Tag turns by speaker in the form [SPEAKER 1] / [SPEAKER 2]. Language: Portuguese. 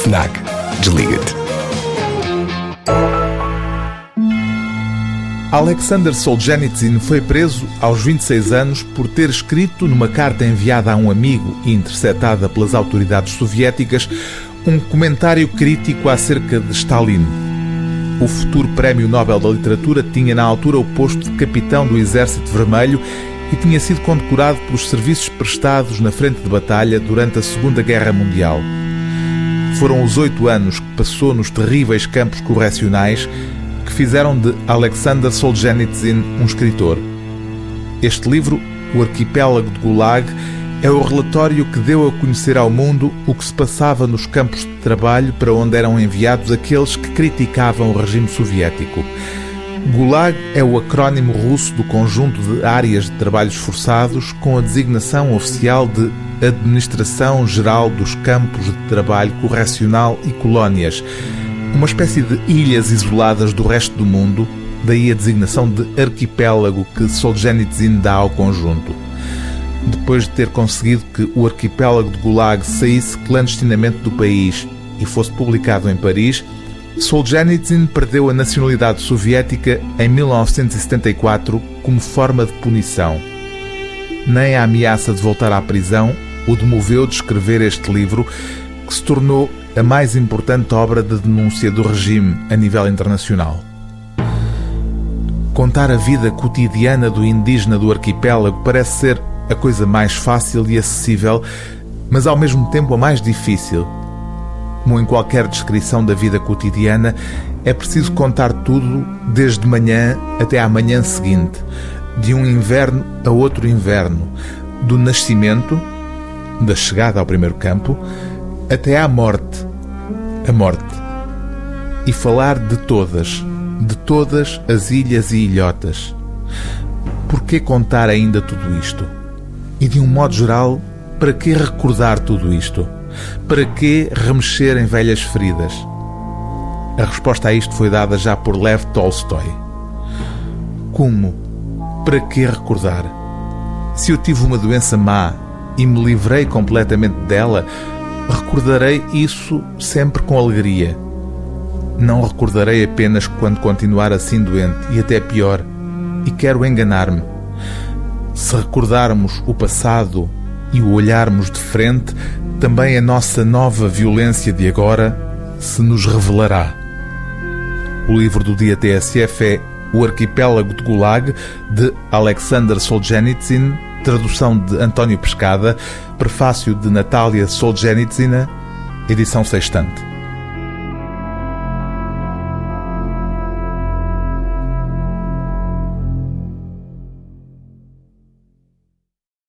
[SPEAKER 1] FNAC. Desliga-te.
[SPEAKER 2] Alexander Solzhenitsyn foi preso aos 26 anos por ter escrito numa carta enviada a um amigo e interceptada pelas autoridades soviéticas um comentário crítico acerca de Stalin. O futuro Prémio Nobel da Literatura tinha na altura o posto de capitão do Exército Vermelho e tinha sido condecorado pelos serviços prestados na frente de batalha durante a Segunda Guerra Mundial. Foram os oito anos que passou nos terríveis campos correcionais que fizeram de Alexander Solzhenitsyn um escritor. Este livro, O Arquipélago de Gulag, é o relatório que deu a conhecer ao mundo o que se passava nos campos de trabalho para onde eram enviados aqueles que criticavam o regime soviético. Gulag é o acrónimo russo do conjunto de áreas de trabalhos forçados com a designação oficial de Administração Geral dos Campos de Trabalho Correcional e Colónias uma espécie de ilhas isoladas do resto do mundo, daí a designação de arquipélago que Solzhenitsyn dá ao conjunto. Depois de ter conseguido que o arquipélago de Gulag saísse clandestinamente do país e fosse publicado em Paris, Solzhenitsyn perdeu a nacionalidade soviética em 1974 como forma de punição. Nem a ameaça de voltar à prisão o demoveu de escrever este livro, que se tornou a mais importante obra de denúncia do regime a nível internacional. Contar a vida cotidiana do indígena do arquipélago parece ser a coisa mais fácil e acessível, mas ao mesmo tempo a mais difícil. Como em qualquer descrição da vida cotidiana, é preciso contar tudo desde manhã até à manhã seguinte, de um inverno a outro inverno, do nascimento, da chegada ao primeiro campo, até à morte, a morte. E falar de todas, de todas as ilhas e ilhotas. Por que contar ainda tudo isto? E de um modo geral, para que recordar tudo isto? Para que remexer em velhas feridas? A resposta a isto foi dada já por Lev Tolstói. Como? Para que recordar? Se eu tive uma doença má e me livrei completamente dela, Recordarei isso sempre com alegria. Não recordarei apenas quando continuar assim doente, e até pior, e quero enganar-me. Se recordarmos o passado e o olharmos de frente, também a nossa nova violência de agora se nos revelará. O livro do dia TSF é O Arquipélago de Gulag, de Alexander Solzhenitsyn, tradução de António Pescada, prefácio de Natália Solzhenitsyn, edição sextante.